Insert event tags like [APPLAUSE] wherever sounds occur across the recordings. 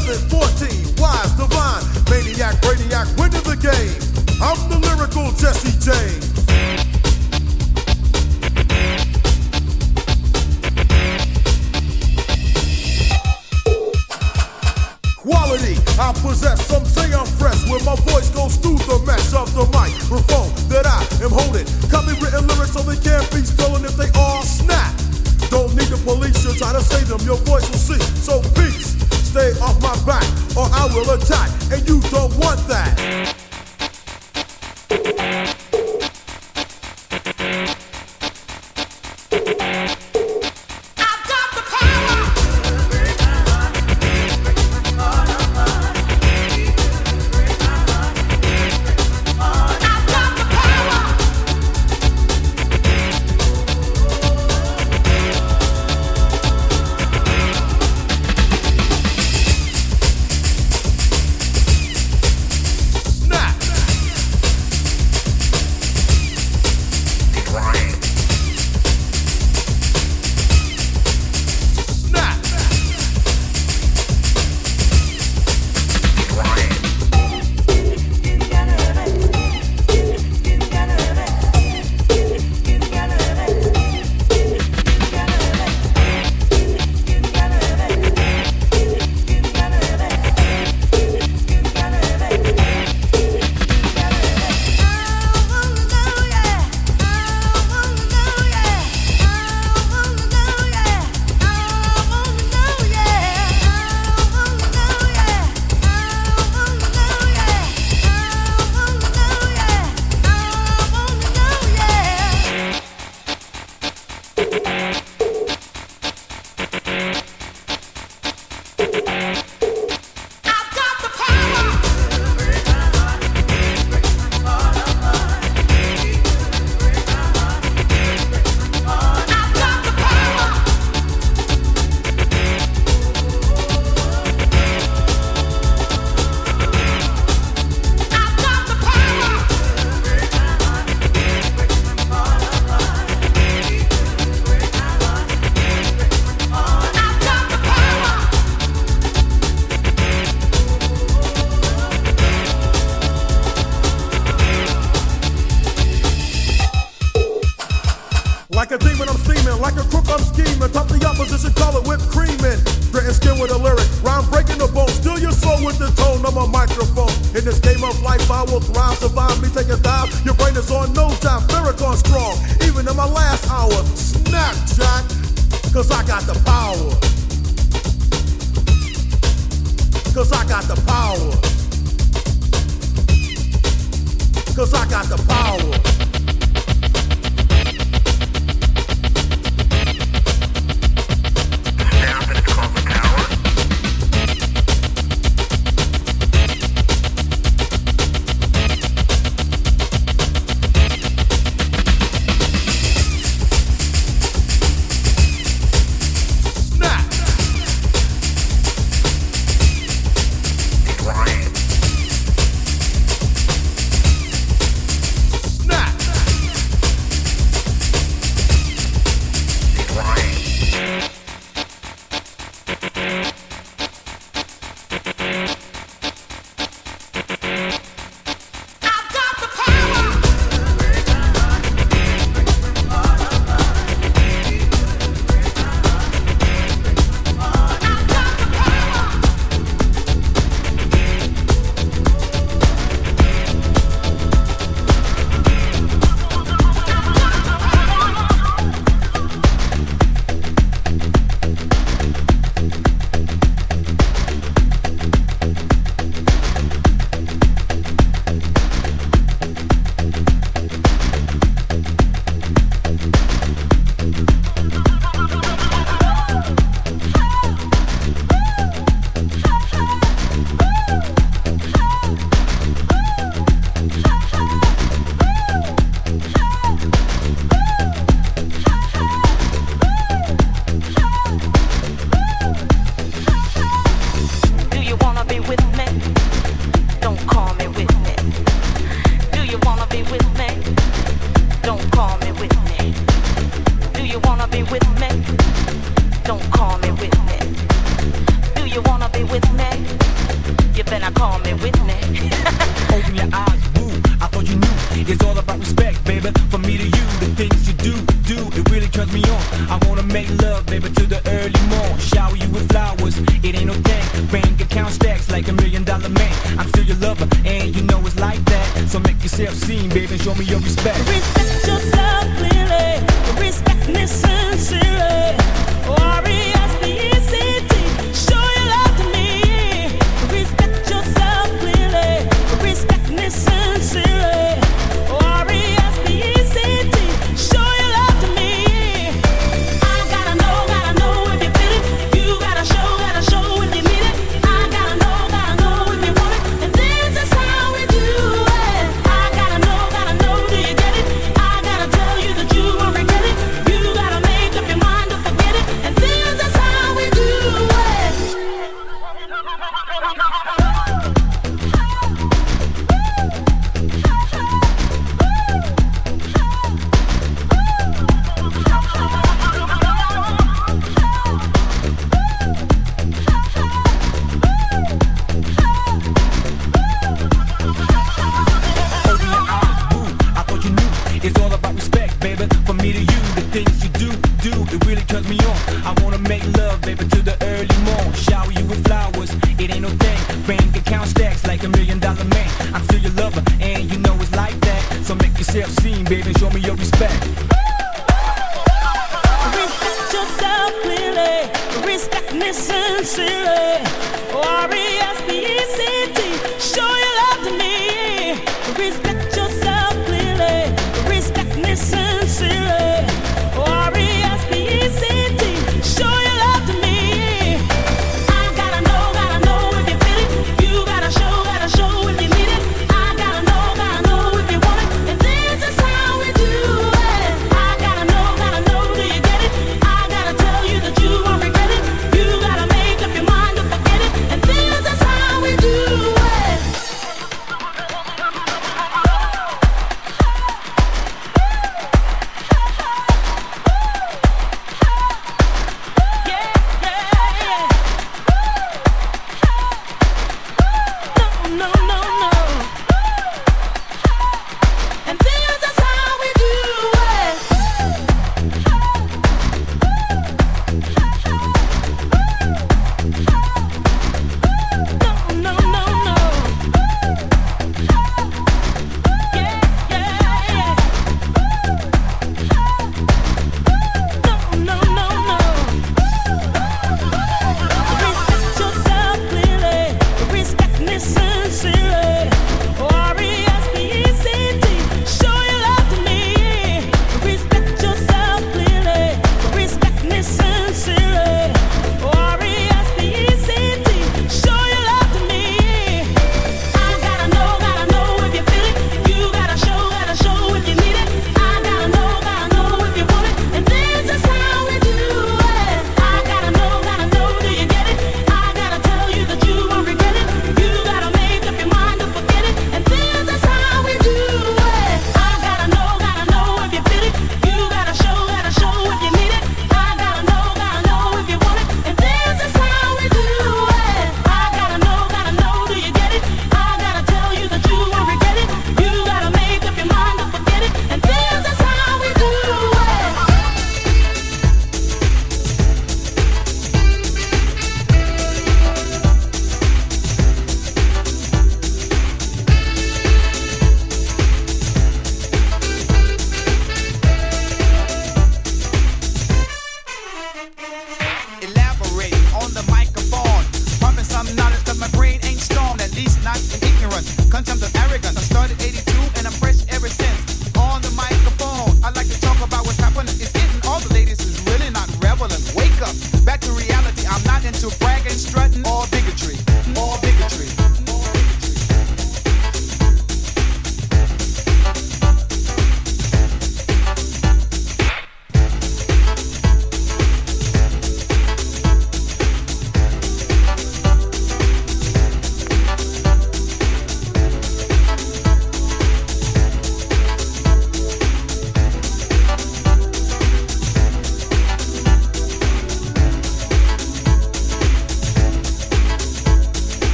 11, 14, wise, divine, maniac, brainiac, winning the game. I'm the lyrical Jesse James. Cause I got the power. Cause I got the power. Cause I got the power. call me with me? Do you wanna be with me? Don't call me with me. Do you wanna be with me? You better call me with me. [LAUGHS] Open your eyes, woo. I thought you knew. It's all about respect, baby. From me to you, the things you do, do. It really turns me on. I wanna make love, baby, to the early morn. Shower you with flowers. It ain't no thing. Bank account stacks like a million dollar man. I'm still your lover, and you know it's like that. So make yourself seen, baby. Show me your respect. respect sincerely.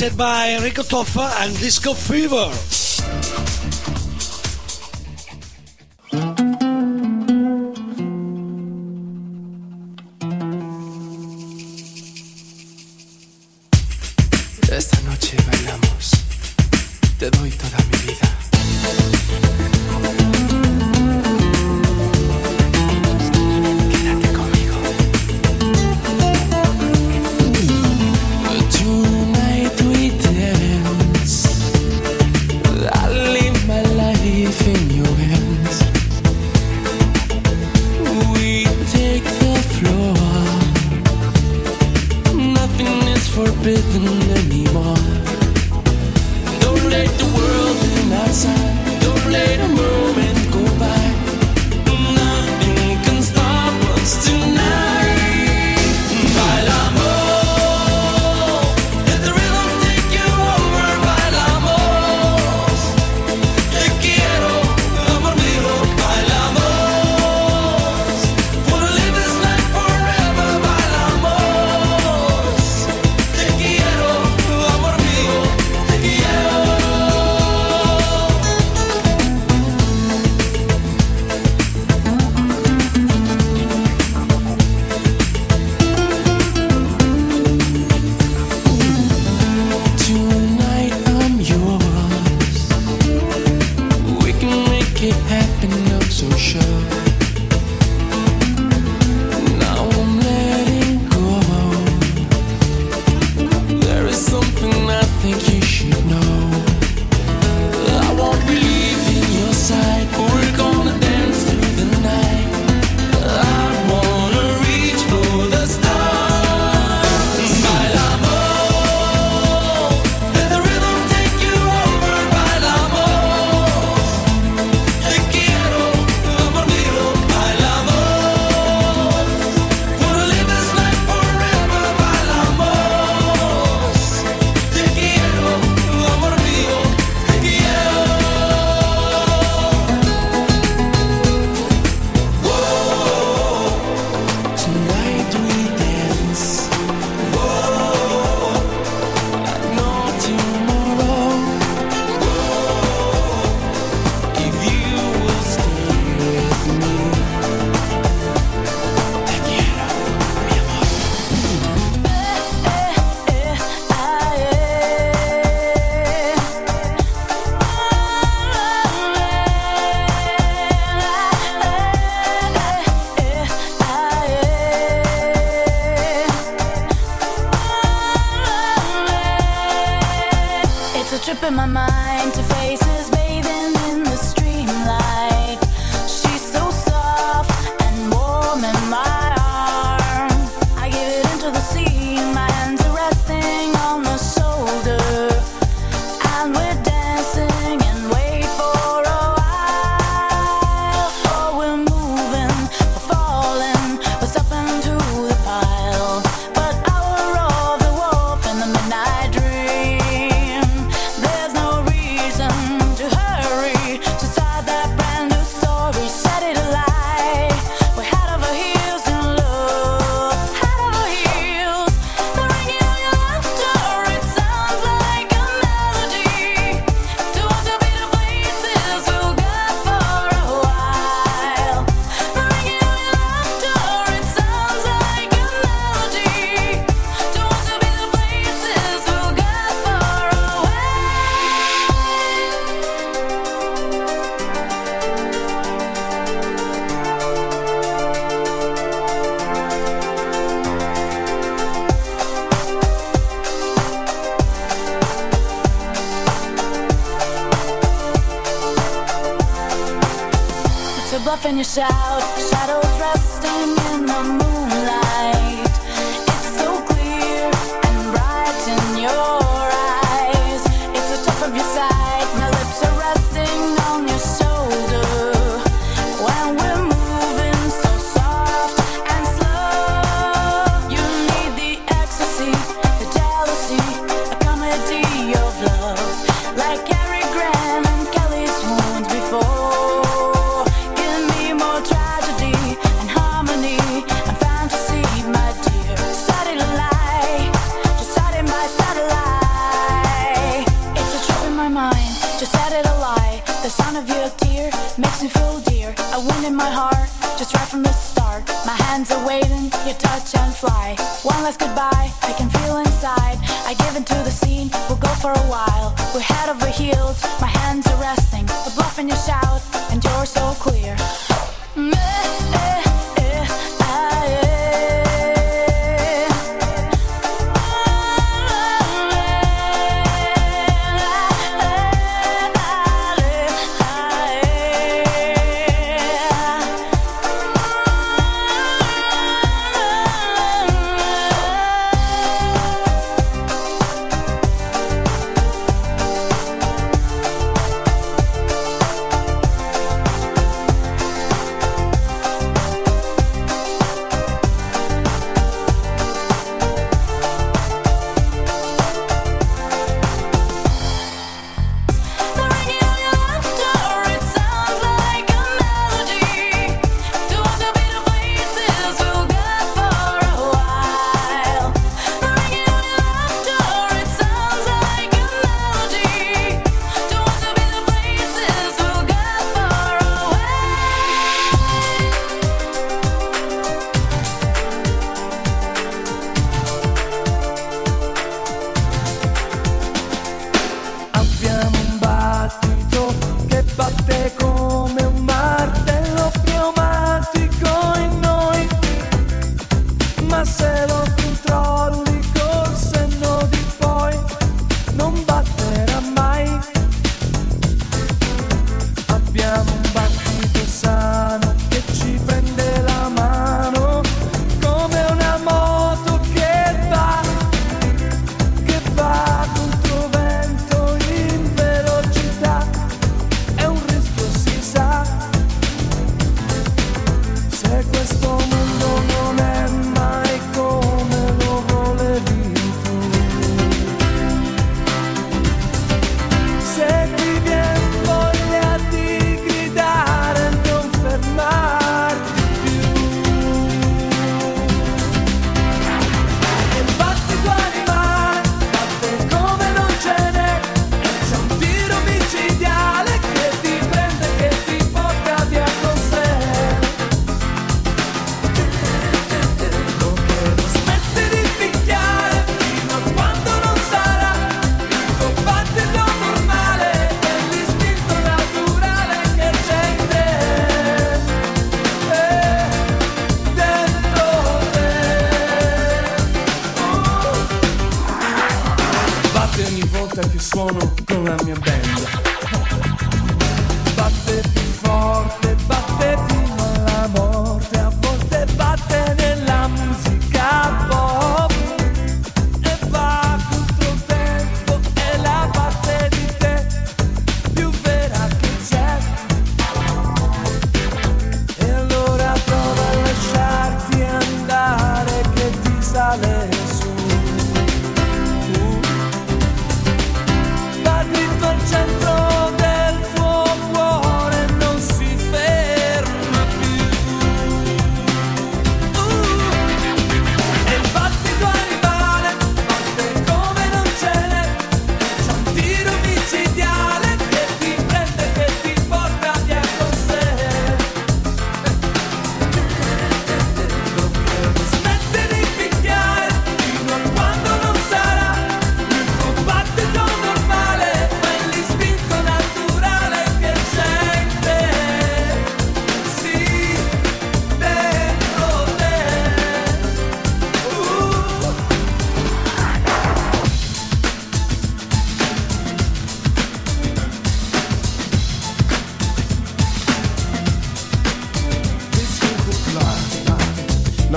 Mixed by Enrico Toffa and Disco Fever. Bitten anymore.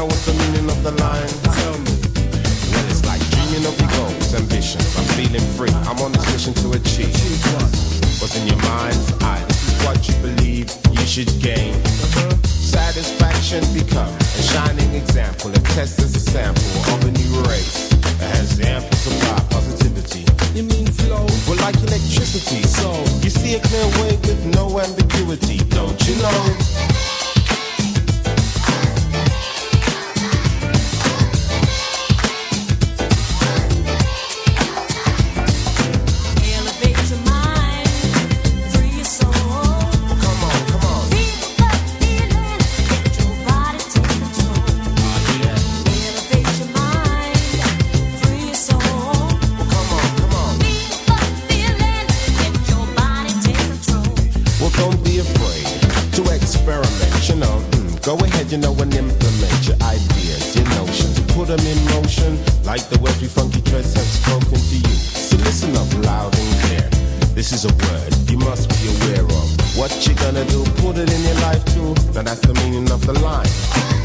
Know what's the meaning of the line? Tell me. Well, it's like dreaming of your goals, ambitions. I'm feeling free. I'm on this mission to achieve. What's in your mind's eye? This is what you believe you should gain. Satisfaction become a shining example. A test as a sample of a new race that has ample supply positivity. You mean flow? Well, like electricity. So you see a clear way with no ambiguity, don't you know? You know, Mm, go ahead, you know, and implement your ideas, your notions. Put them in motion, like the we funky dreads have spoken to you. So listen up loud and clear. This is a word you must be aware of. What you gonna do, put it in your life too. Now that's the meaning of the line.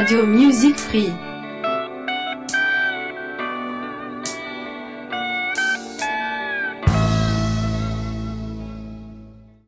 Radio Music Free.